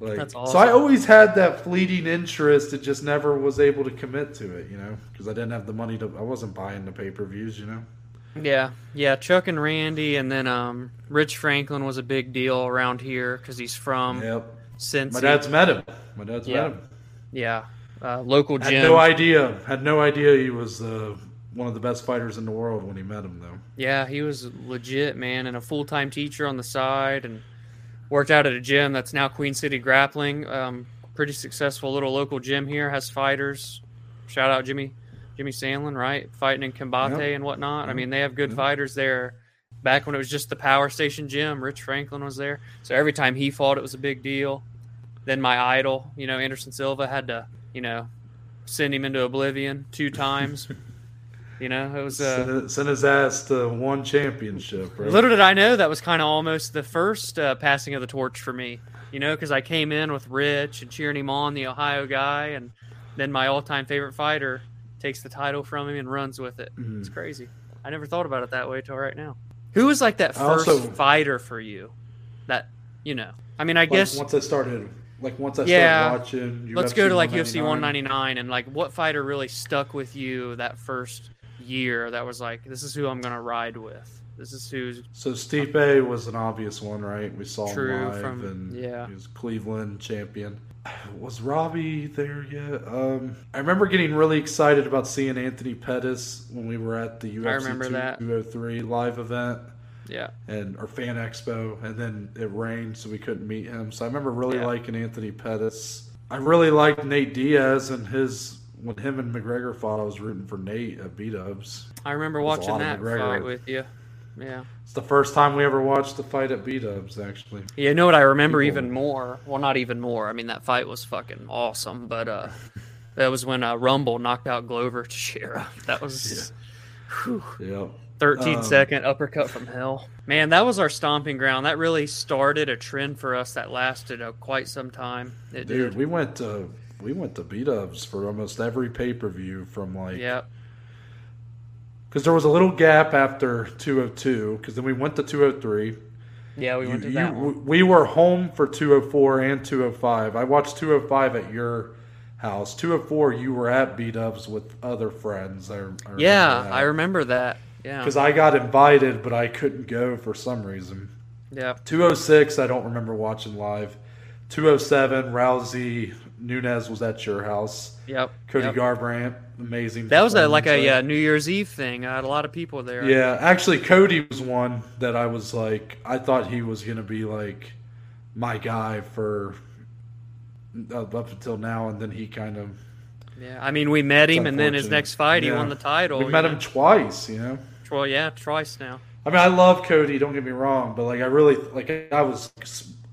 Like, That's So. I always had that fleeting interest. It just never was able to commit to it, you know, because I didn't have the money to. I wasn't buying the pay per views, you know. Yeah, yeah. Chuck and Randy, and then um, Rich Franklin was a big deal around here because he's from Yep. Cincy. My dad's met him. My dad's Yeah. met him. Yeah, uh, local Had gym. no idea. Had no idea he was uh, one of the best fighters in the world when he met him, though. Yeah, he was legit, man, and a full time teacher on the side, and worked out at a gym that's now Queen City Grappling. Um, pretty successful little local gym here. Has fighters. Shout out Jimmy, Jimmy Sandlin, right? Fighting in Combate Yep. and whatnot. I mean, they have good Yep. fighters there. Back when it was just the Power Station gym, Rich Franklin was there. So every time he fought, it was a big deal. Then my idol, you know, Anderson Silva, had to, you know, send him into oblivion two times. <laughs> you know, it was uh, Send, send his ass to one championship, bro. Little did I know that was kind of almost the first uh, passing of the torch for me, you know, because I came in with Rich and cheering him on, the Ohio guy, and then my all-time favorite fighter takes the title from him and runs with it. Mhm. It's crazy. I never thought about it that way till right now. Who was like that first also- fighter for you? That you know, I mean, I Like, guess once I started, like once I Yeah. started watching, let's go to like UFC 199. 199 and like what fighter really stuck with you that first year? That was like, this is who I'm gonna ride with. This is who's So Stipe was an obvious one, right? We saw him live, from- and yeah. he was Cleveland champion. <sighs> Was Robbie there yet? Um, I remember getting really excited about seeing Anthony Pettis when we were at the UFC remember that. 203 live event yeah. and or fan expo, and then it rained, so we couldn't meet him. So I remember really Yeah. liking Anthony Pettis. I really liked Nate Diaz and his when him and McGregor fought. I was rooting for Nate at B Dubs. I remember watching that fight with you. Yeah. It's the first time we ever watched the fight at B Dubs, actually. Yeah, you know what I remember People- even more? Well, not even more. I mean, that fight was fucking awesome, but uh that was when uh, Rumble knocked out Glover Teixeira. <laughs> That was whew, Yeah. 13 Um, second uppercut from hell. Man, that was our stomping ground. That really started a trend for us that lasted uh, quite some time. It Dude, did. we went to we went to B Dubs for almost every pay per view from like Yeah. because there was a little gap after 202 because then we went to 203. Yeah, we You- went to you- that one. We were home for 204 and 205. I watched 205 at your house. 204, you were at B Dubs with other friends. I, I Yeah, I remember that. Yeah. because I got invited, but I couldn't go for some reason. Yeah. 206, I don't remember watching live. 207, Rousey Nunes was at your house. Yep. Cody yep. Garbrandt, amazing. That was a, like a uh, New Year's Eve thing. I had a lot of people there. Yeah, actually, Cody was one that I was like, I thought he was going to be like my guy for uh, up until now, and then he kind of. Yeah. I mean, we met him, and then his next fight, he won the title. We met know? him twice, you know. Well, yeah, twice now. I mean, I love Cody. Don't get me wrong, but like, I really like. I was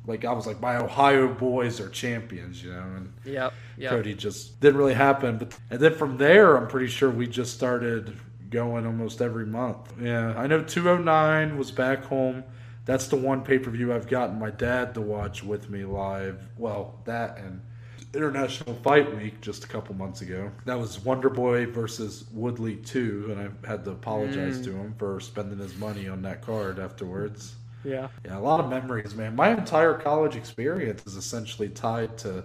like, I was like, my Ohio boys are champions, you know, and Yep. Yep. Cody just didn't really happen. But and then from there, I'm pretty sure we just started going almost every month. Yeah, I know 209 was back home. That's the one pay per view I've gotten my dad to watch with me live. Well, that and International Fight Week just a couple months ago. That was Wonder Boy versus Woodley 2, and I had to apologize mm. to him for spending his money on that card afterwards. Yeah. Yeah, a lot of memories, man. My entire college experience is essentially tied to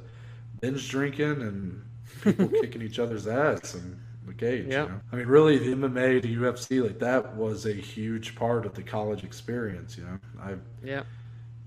binge drinking and people <laughs> kicking each other's ass and the cage. Yeah. You know? I mean, really, the MMA, the UFC, like that was a huge part of the college experience. You know, I Yeah.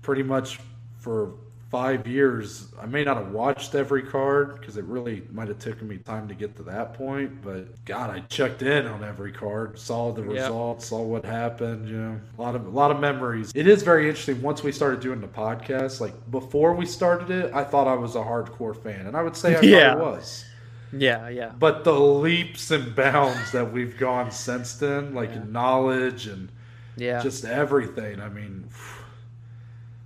pretty much for five years, I may not have watched every card because it really might have taken me time to get to that point. But God, I checked in on every card, saw the Yeah. results, saw what happened. You know, a lot of a lot of memories. It is very interesting. Once we started doing the podcast, like before we started it, I thought I was a hardcore fan, and I would say I <laughs> Yeah. was. Yeah. Yeah. But the leaps and bounds that we've gone since then, like in knowledge and Yeah. just everything. I mean,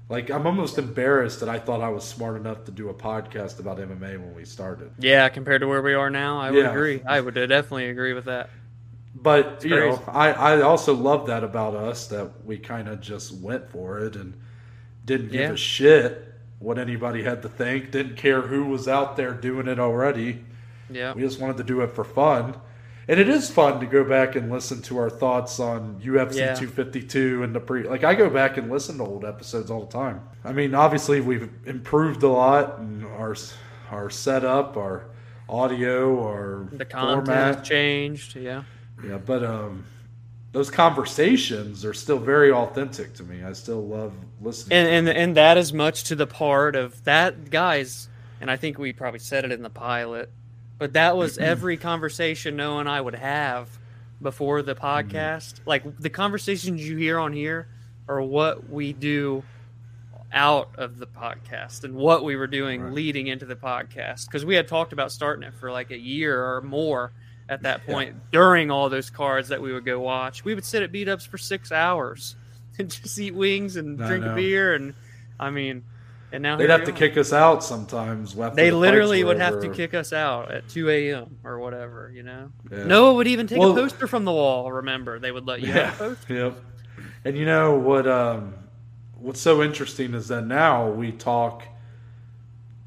like I'm almost embarrassed that I thought I was smart enough to do a podcast about MMA when we started. yeah. Compared to where we are now, I would Yeah. agree. I would definitely agree with that. But you know. I I also love that about us that we kind of just went for it and didn't give Yeah. a shit what anybody had to think. Didn't care who was out there doing it already. Yeah. We just wanted to do it for fun. And it is fun to go back and listen to our thoughts on UFC Yeah. 252 and the pre. Like I go back and listen to old episodes all the time. I mean, obviously we've improved a lot in our our setup, our audio, our The content format. has changed. Yeah. Yeah, but um, those conversations are still very authentic to me. I still love listening. And and and that is much to the part of that guys. and I think we probably said it in the pilot, but that was <clears throat> every conversation Noah and I would have before the podcast. Mm-hmm. Like the conversations you hear on here are what we do out of the podcast and what we were doing Right. leading into the podcast because we had talked about starting it for like a year or more at that Yeah. point during all those cards that we would go watch. We would sit at beat ups for six hours <laughs> and just eat wings and I drink a know. beer and I mean and now They'd have to kick us out sometimes. They the literally would were have to kick us out at 2 a.m. or whatever, you know. Yeah. Noah would even take Well- a poster from the wall. Remember, they would let you Yeah. have a poster. Yep. And you know what? Um, what's so interesting is that now we talk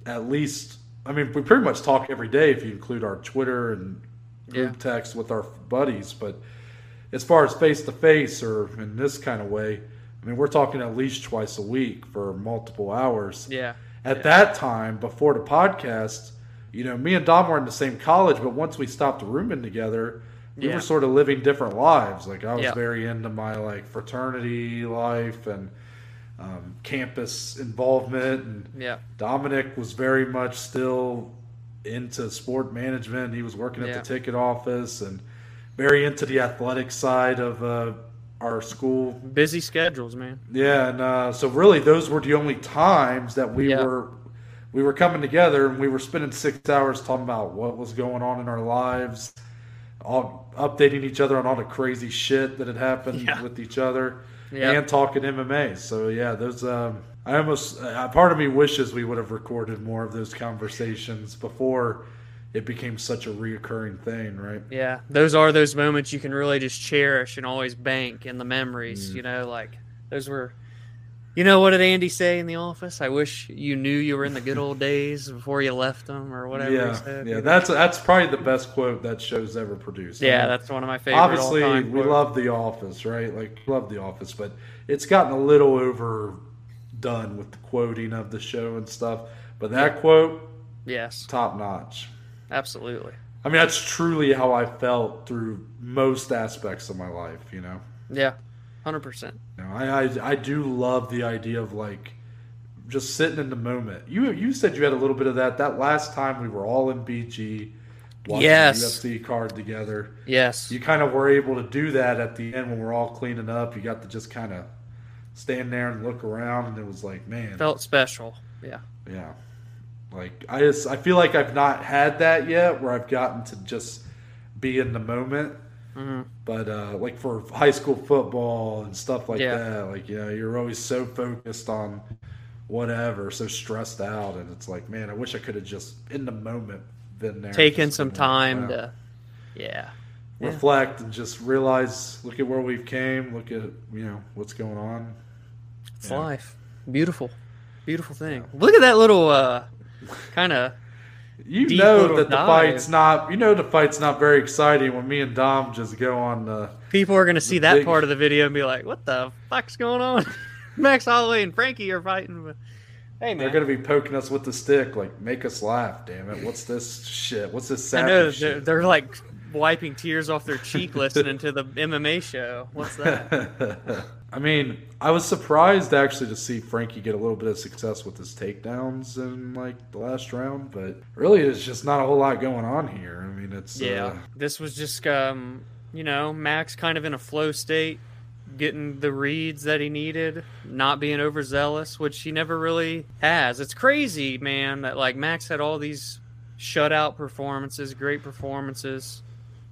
at least. I mean, we pretty much talk every day if you include our Twitter and group Yeah. text with our buddies. But as far as face to face or in this kind of way, I mean, we're talking at least twice a week for multiple hours. Yeah, At Yeah. that time, before the podcast, you know, me and Dom were in the same college, but once we stopped rooming together, we Yeah. were sort of living different lives. Like I was Yeah. very into my like fraternity life and um, campus involvement, and yeah, Dominic was very much still into sport management. He was working at the ticket office and very into the athletic side of uh, our school busy schedules, man. yeah, and uh, so really, those were the only times that we Yeah. were we were coming together, and we were spending six hours talking about what was going on in our lives, all updating each other on all the crazy shit that had happened Yeah. with each other, Yeah. and talking MMA. So yeah, those. Um, I almost uh, part of me wishes we would have recorded more of those conversations before it became such a reoccurring thing, right? Yeah, those are those moments you can really just cherish and always bank in the memories. Mm. You know, like those were. You know what did Andy say in the office? I wish you knew you were in the good old days before you left them, or whatever. yeah, he said. yeah. That's that's probably the best quote that show's ever produced. I yeah, mean, that's one of my favorite. obviously we quotes. love the office right like love the office but it's gotten a little overdone with the quoting of the show and stuff but that quote Yes, top notch absolutely. i mean that's truly how i felt through most aspects of my life you know Yeah, hundred percent. you know I, I i do love the idea of like just sitting in the moment you you said you had a little bit of that that last time we were all in bg watching Yes. the ufc card together Yes. you kind of were able to do that at the end when we're all cleaning up. You got to just kind of stand there and look around, and it was like, man, Felt special. Yeah. yeah. Like I just, I feel like I've not had that yet, where I've gotten to just be in the moment. hmm But uh, like for high school football and stuff like Yeah. that, like you know, you're always so focused on whatever, so stressed out, and it's like, man, I wish I could have just in the moment been there, Taking some time to. Yeah. Yeah. reflect and just realize look at where we've came look at you know what's going on It's Yeah. life. Beautiful. Beautiful thing. Look at that little uh kind of you know that the dive. fight's not you know the fight's not very exciting when me and dom just go on the people are gonna see that big- part of the video and be like, "What the fuck's going on?" <laughs> Max Holloway and Frankie are fighting. But... Hey they're gonna be poking us with the stick like make us laugh damn it what's this shit what's this I know they're, they're like wiping tears off their cheek listening to the MMA show. What's that? <laughs> I mean, I was surprised actually to see Frankie get a little bit of success with his takedowns in like the last round, but really, it's just not a whole lot going on here. I mean, it's yeah, uh, this was just um, you know, Max kind of in a flow state, getting the reads that he needed, not being overzealous, which he never really has. It's crazy, man, that like Max had all these shutout performances, great performances.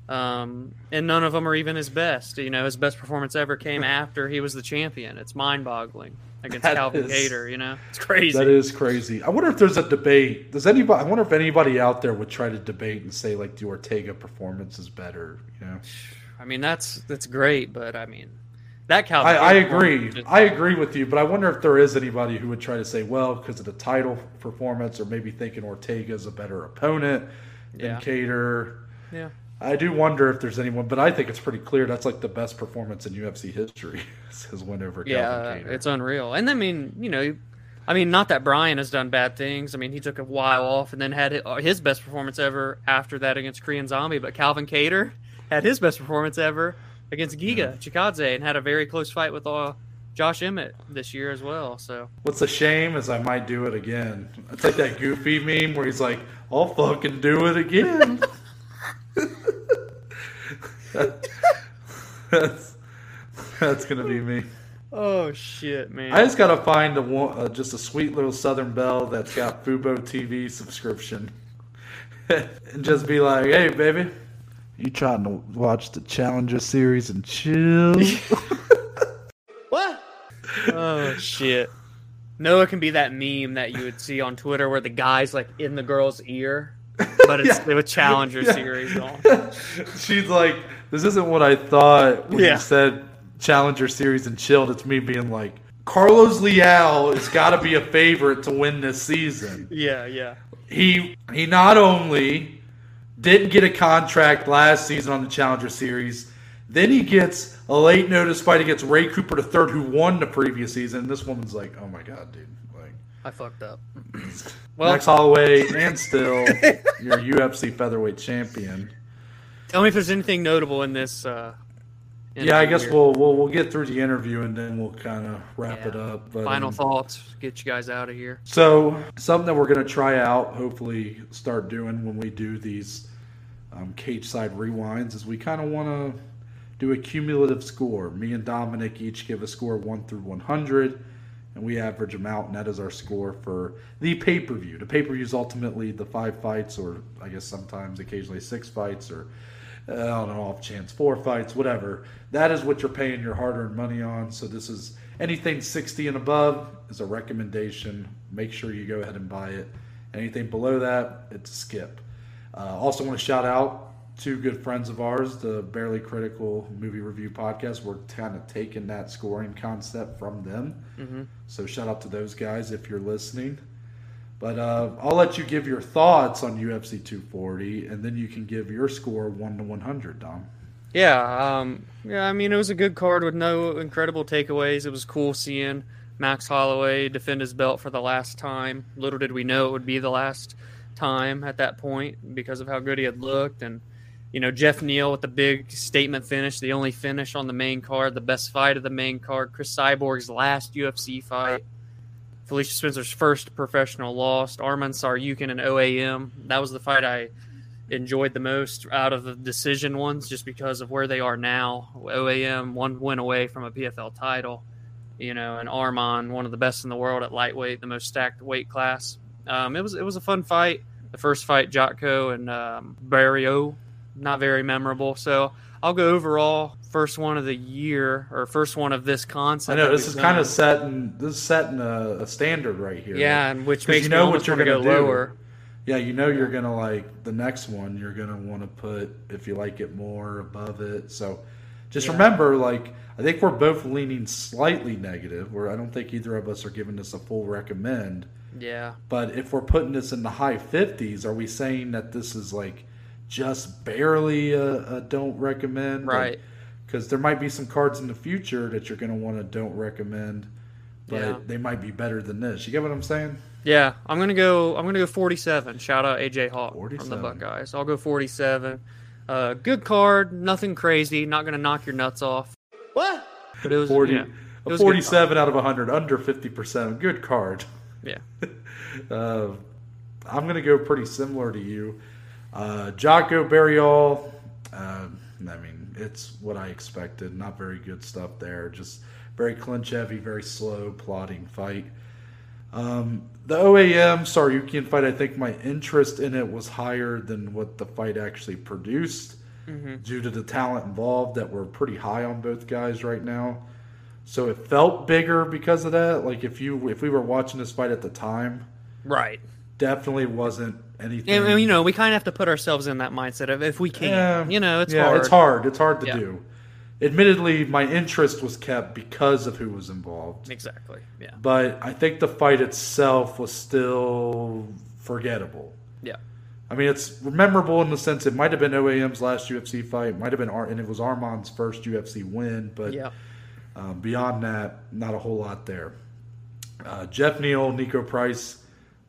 Um, and none of them are even his best. You know, his best performance ever came <laughs> after he was the champion. It's mind-boggling against That Calvin is- Kattar. You know, it's crazy. That is crazy. I wonder if there's a debate. Does anybody? I wonder if anybody out there would try to debate and say like the Ortega performance is better. You know, I mean, that's that's great, but I mean, that Calvin. I, I agree. just- I agree with you, but I wonder if there is anybody who would try to say, well, because of the title performance, or maybe thinking Ortega is a better opponent than Yeah. Kattar. yeah. I do wonder if there's anyone, but I think it's pretty clear that's like the best performance in UFC history. His win over Yeah, it's unreal. And I mean, you know, I mean, not that Brian has done bad things. I mean, he took a while off and then had his best performance ever after that against Korean Zombie. But Calvin Kattar had his best performance ever against Giga Chikadze and had a very close fight with uh, Josh Emmett this year as well. So What's a shame is I might do it again. It's like that goofy meme where he's like, I'll fucking do it again. <laughs> that's, that's to be me. oh shit, man. I just gotta find a uh, just a sweet little Southern Belle that's got Fubo TV subscription, <laughs> and just be like, "Hey, baby, you trying to watch the Challenger series and chill?" <laughs> What? Oh shit. Noah can be that meme that you would see on Twitter where the guy's like in the girl's ear, but it's Yeah. the Challenger Yeah. series. <laughs> She's like, "This isn't what I thought when Yeah. you said Challenger series and chilled." It's me being like, "Carlos Leal has got to be a favorite to win this season." Yeah, yeah. he he not only didn't get a contract last season on the Challenger Series, then he gets a late notice fight against Ray Cooper III, who won the previous season. And this woman's like, "Oh my god, dude!" I fucked up. <laughs> Well, Max Holloway, and still <laughs> your UFC featherweight champion. tell me if there's anything notable in this. Uh, Yeah, I guess here. we'll, we'll we'll get through the interview and then we'll kind of wrap Yeah. it up. But, final um, thoughts. Get you guys out of here. So something that we're going to try out, hopefully start doing when we do these um, cage side rewinds, is we kind of want to do a cumulative score. Me and Dominic each give a score one through one hundred, and we average them out, and that is our score for the pay per view. The pay per view is ultimately the five fights, or I guess sometimes occasionally six fights, or uh, I don't know, off chance four fights, whatever. That is what you're paying your hard earned money on. So this is anything 60 and above is a recommendation. Make sure you go ahead and buy it. Anything below that, it's a skip. Uh, also, want to shout out two good friends of ours, the Barely Critical Movie Review Podcast. We're kind of taking that scoring concept from them. So shout out to those guys if you're listening. But uh, I'll let you give your thoughts on UFC 240, and then you can give your score one to 100, Dom. Yeah, um, yeah. I mean, it was a good card with no incredible takeaways. It was cool seeing Max Holloway defend his belt for the last time. Little did we know it would be the last time at that point because of how good he had looked, and you know Jeff Neal with the big statement finish, the only finish on the main card, the best fight of the main card. Cris Cyborg's last UFC fight. Felicia Spencer's first professional loss. Arman Tsarukyan and OAM. That was the fight I enjoyed the most out of the decision ones just because of where they are now. OAM one win away from a PFL title, you know, and Arman one of the best in the world at lightweight, the most stacked weight class. Um, it was it was a fun fight. The first fight, Jotko and um, Barriault, not very memorable. So I'll go overall first one of the year or first one of this concept. I know this is kind of setting this is setting a, a standard right here. yeah, and which makes you know what you're gonna go do. lower. Yeah, you know you're gonna like the next one. You're gonna want to put if you like it more above it. So just Yeah. remember, like I think we're both leaning slightly negative. Where I don't think either of us are giving this a full recommend. Yeah. But if we're putting this in the high 50s, are we saying that this is like just barely a, a don't recommend? Right. Because there might be some cards in the future that you're going to want to don't recommend, but Yeah. they might be better than this. You get what I'm saying? Yeah, I'm gonna go. I'm gonna go 47. Shout out AJ Hawk from 47. the Buckeyes. I'll go 47. Uh, good card, nothing crazy. Not gonna knock your nuts off. What? But it was 40, yeah, it a was 47 out of 100, under 50%. Good card. card. Yeah, <laughs> Uh, I'm going to go pretty similar to you. Uh, Jotko Barriault, uh, I mean, it's what I expected. Not very good stuff there. Just very clinch heavy, very slow, plodding fight. Um, the OAM Tsarukyan fight, I think my interest in it was higher than what the fight actually produced due to the talent involved that were pretty high on both guys right now. So it felt bigger because of that. Like if you if we were watching this fight at the time, right. Definitely wasn't anything. And, you know, we kind of have to put ourselves in that mindset of if we can. Yeah, you know, it's yeah, hard. It's hard. It's hard to Yeah. do. Admittedly, my interest was kept because of who was involved. Exactly. Yeah. But I think the fight itself was still forgettable. Yeah. I mean, it's memorable in the sense it might have been OAM's last UFC fight, might have been Ar- and it was Arman's first UFC win, but Yeah. um, beyond that, not a whole lot there. Uh, Jeff Neal, Niko Price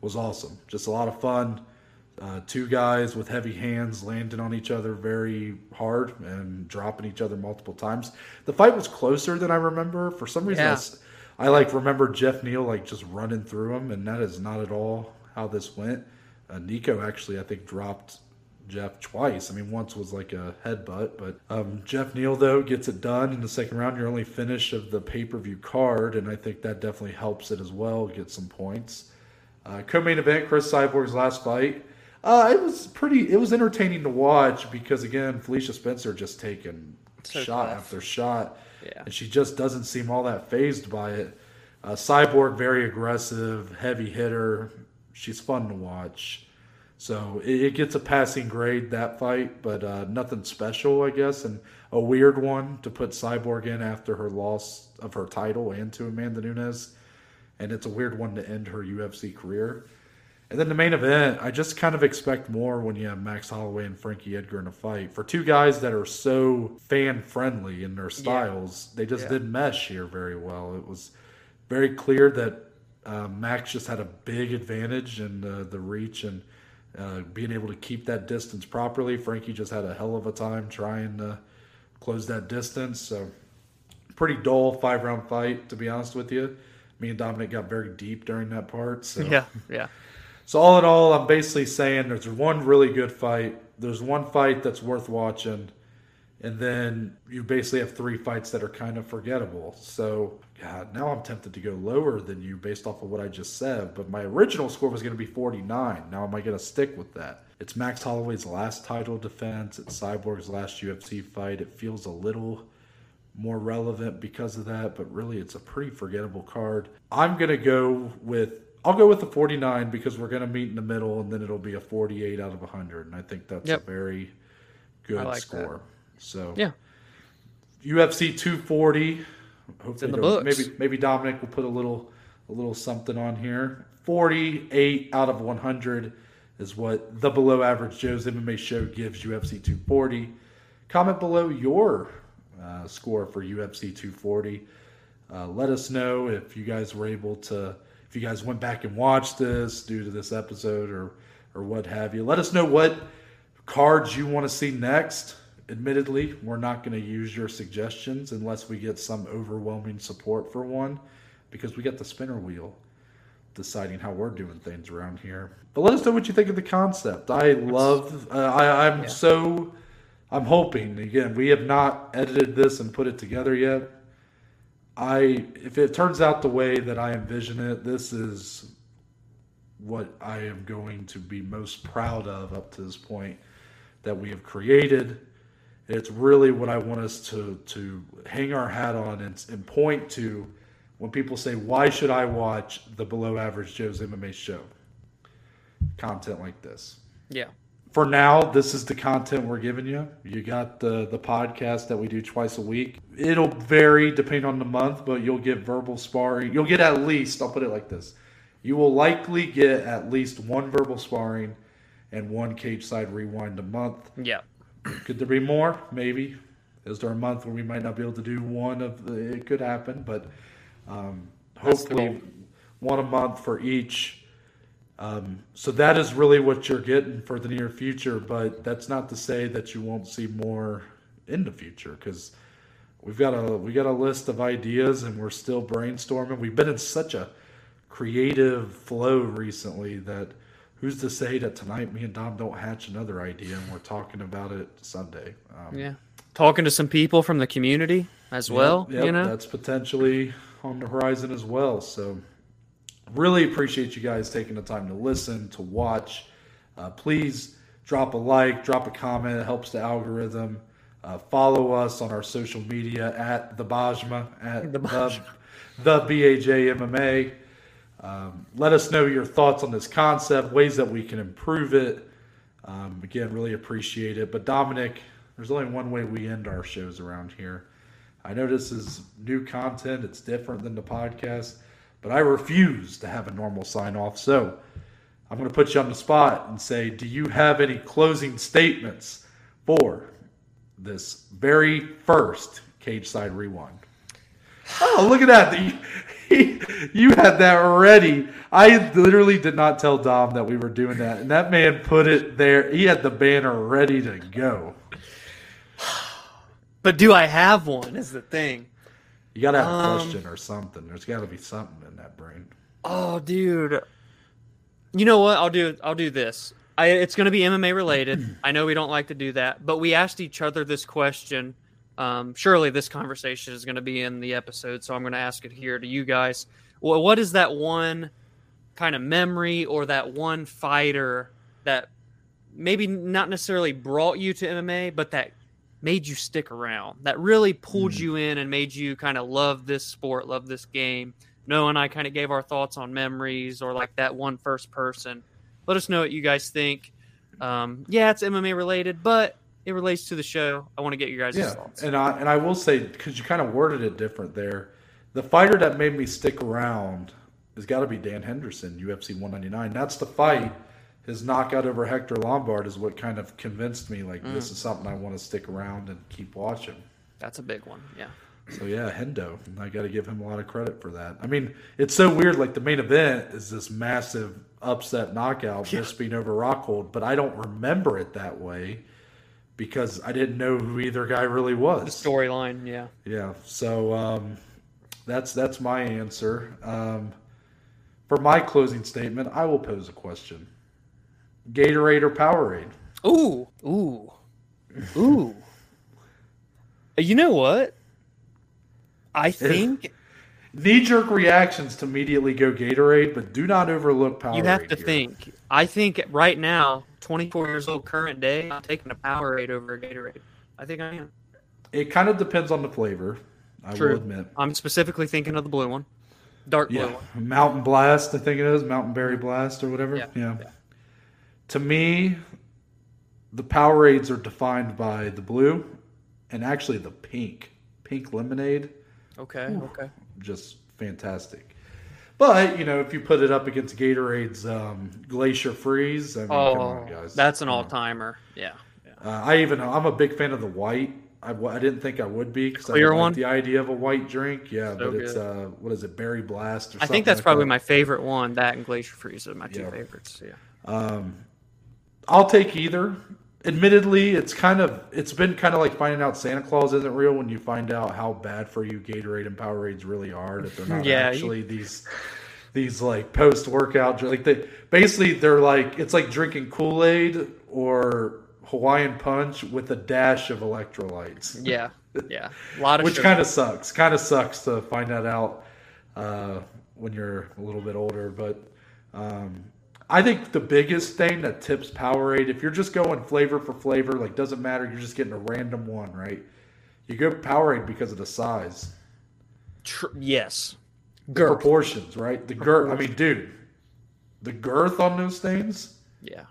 was awesome. Just a lot of fun. Uh, two guys with heavy hands landing on each other very hard and dropping each other multiple times. The fight was closer than I remember. For some reason, I Yeah. s- I, like remember Jeff Neal like just running through him, and that is not at all how this went. Uh, Niko actually, I think, dropped Jeff twice. I mean, once was like a headbutt, but um, Jeff Neal though gets it done in the second round. Your only finish of the pay per view card, and I think that definitely helps it as well. Get some points. Uh, co-main event: Cris Cyborg's last fight. Uh, it was pretty. It was entertaining to watch because again, Felicia Spencer just taking So shot tough. after shot, Yeah. and she just doesn't seem all that phased by it. Uh, Cyborg, very aggressive, heavy hitter. She's fun to watch. So it, it gets a passing grade that fight, but uh, nothing special, I guess, and a weird one to put Cyborg in after her loss of her title and to Amanda Nunes, and it's a weird one to end her UFC career. And then the main event, I just kind of expect more when you have Max Holloway and Frankie Edgar in a fight. For two guys that are so fan friendly in their styles, they just Yeah. didn't mesh here very well. It was very clear that uh, Max just had a big advantage in uh, the reach and uh, being able to keep that distance properly. Frankie just had a hell of a time trying to close that distance. So, pretty dull five round fight, to be honest with you. Me and Dominic got very deep during that part. So. Yeah. Yeah. So all in all, I'm basically saying there's one really good fight. There's one fight that's worth watching, and then you basically have three fights that are kind of forgettable. So God, now I'm tempted to go lower than you based off of what I just said. But my original score was going to be 49. Now am I going to stick with that? It's Max Holloway's last title defense. It's Cyborg's last UFC fight. It feels a little more relevant because of that, but really it's a pretty forgettable card. I'm going to go with I'll go with the 49 because we're going to meet in the middle and then it'll be a 48 out of 100 and I think that's Yep. a very good like score. So Yeah. UFC 240 hopefully in the there'll- books. maybe maybe Dominic will put a little a little something on here. 48 out of 100 is what the below average Joe's MMA show gives UFC 240. Comment below your uh, score for UFC 240. Uh, let us know if you guys were able to, if you guys went back and watched this due to this episode or or what have you. Let us know what cards you want to see next. Admittedly, we're not going to use your suggestions unless we get some overwhelming support for one, because we got the spinner wheel deciding how we're doing things around here. But let us know what you think of the concept. I love. Uh, I, I'm Yeah. so. I'm hoping again. We have not edited this and put it together yet. I if it turns out the way that I envision it, this is what I am going to be most proud of up to this point that we have created. It's really what I want us to to hang our hat on and, and point to when people say, "Why should I watch the Below Average Joe's MMA show?" Content like this Yeah. For now, this is the content we're giving you. You got the the podcast that we do twice a week. It'll vary depending on the month, but you'll get verbal sparring. You'll get at least, I'll put it like this. You will likely get at least one verbal sparring and one cage side rewind a month. Yeah. Could there be more? Maybe. Is there a month where we might not be able to do one of the, it could happen, but um, hopefully one a month for each. Um, so that is really what you're getting for the near future, but that's not to say that you won't see more in the future because we've got a we got a list of ideas and we're still brainstorming. We've been in such a creative flow recently that who's to say that tonight me and Dom don't hatch another idea and we're talking about it Sunday. Um, Yeah. Talking to some people from the community as well, Yep, you know? that's potentially on the horizon as well. So, really appreciate you guys taking the time to listen, to watch. Uh, please drop a like, drop a comment. It helps the algorithm. Uh, follow us on our social media at the Bajma at The the, Bajma. the BAJ MMA. Um, let us know your thoughts on this concept, ways that we can improve it. Um, again, really appreciate it. But Dominic, there's only one way we end our shows around here. I know this is new content, it's different than the podcast, but I refuse to have a normal sign off. So I'm going to put you on the spot and say, do you have any closing statements for this very first Cage Side Rewind? Oh, look at that! <laughs> You, you had that ready. I literally did not tell Dom that we were doing that, and that man put it there. He had the banner ready to go. But do I have one? Is the thing. You gotta have a Um, question or something. There's got to be something in that brain. Oh, dude. You know what? I'll do. I'll do this. I, it's going to be MMA related. <clears throat> I know we don't like to do that, but we asked each other this question. Um, surely this conversation is going to be in the episode, so I'm going to ask it here to you guys. Well, what is that one kind of memory or that one fighter that maybe not necessarily brought you to MMA, but that made you stick around, that really pulled Mm. you in and made you kind of love this sport, love this game? Noah and I kind of gave our thoughts on memories or like that one first person. Let us know what you guys think. Um, yeah, it's MMA related, but it relates to the show. I want to get your guys' Yeah, thoughts. and I and I will say because you kind of worded it different there. The fighter that made me stick around has got to be Dan Henderson, UFC 199. That's the fight. His knockout over Hector Lombard is what kind of convinced me like Mm. this is something I want to stick around and keep watching. That's a big one. Yeah. So yeah, Hendo, I got to give him a lot of credit for that. I mean, it's so weird. Like the main event is this massive upset knockout, Bisping over Rockhold, but I don't remember it that way because I didn't know who either guy really was. The storyline. Yeah. Yeah, so um, that's that's my answer. Um, for my closing statement, I will pose a question: Gatorade or Powerade? Ooh. Ooh. Ooh. Uh, you know what? I <laughs> think Knee jerk reactions to immediately go Gatorade, but do not overlook Powerade. you have to here. think. I think right now, 24 years old, current day, I'm taking a Powerade over a Gatorade. I think I am. It kind of depends on the flavor. I True. will admit. I'm specifically thinking of the blue one, dark blue Yeah, one. Mountain Blast, I think it is Mountain Berry Blast or whatever. Yeah, Yeah. yeah. To me, the Powerades are defined by the blue and actually the pink, pink lemonade. Okay. Okay. just fantastic. But you know, if you put it up against Gatorade's um, Glacier Freeze, I mean, come Oh, on, guys, that's an all timer. Yeah. yeah. Uh, I even I'm a big fan of the white. I didn't think I would be because I Clear don't like one? the idea of a white drink. Yeah, So but it's uh, what is it, Berry Blast? Or something? I think that's like probably that. my favorite one. That and Glacier Freeze are my two Yeah. favorites. Yeah. Um, I'll take either. Admittedly, it's kind of it's been kind of like finding out Santa Claus isn't real when you find out how bad for you Gatorade and Powerades really are. That they're not <laughs> Yeah, you- actually these these like post workout like they basically they're like it's like drinking Kool Aid or Hawaiian Punch with a dash of electrolytes. Yeah. Yeah. A lot of Which kind of sucks. Kind of sucks to find that out uh, when you're a little bit older. But um, I think the biggest thing that tips Powerade, if you're just going flavor for flavor, like doesn't matter, you're just getting a random one, right? You go Powerade because of the size, Tr- yes. the proportions, right? The girth. I mean, dude, the girth on those things. Yeah.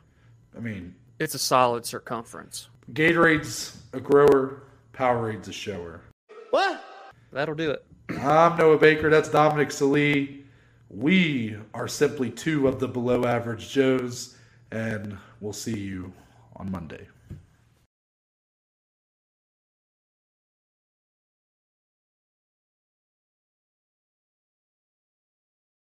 I mean, It's a solid circumference. Gatorade's a grower, Powerade's a shower. What? That'll do it. I'm Noah Baker. That's Dominic Salee. We are simply two of the below average Joes, and we'll see you on Monday.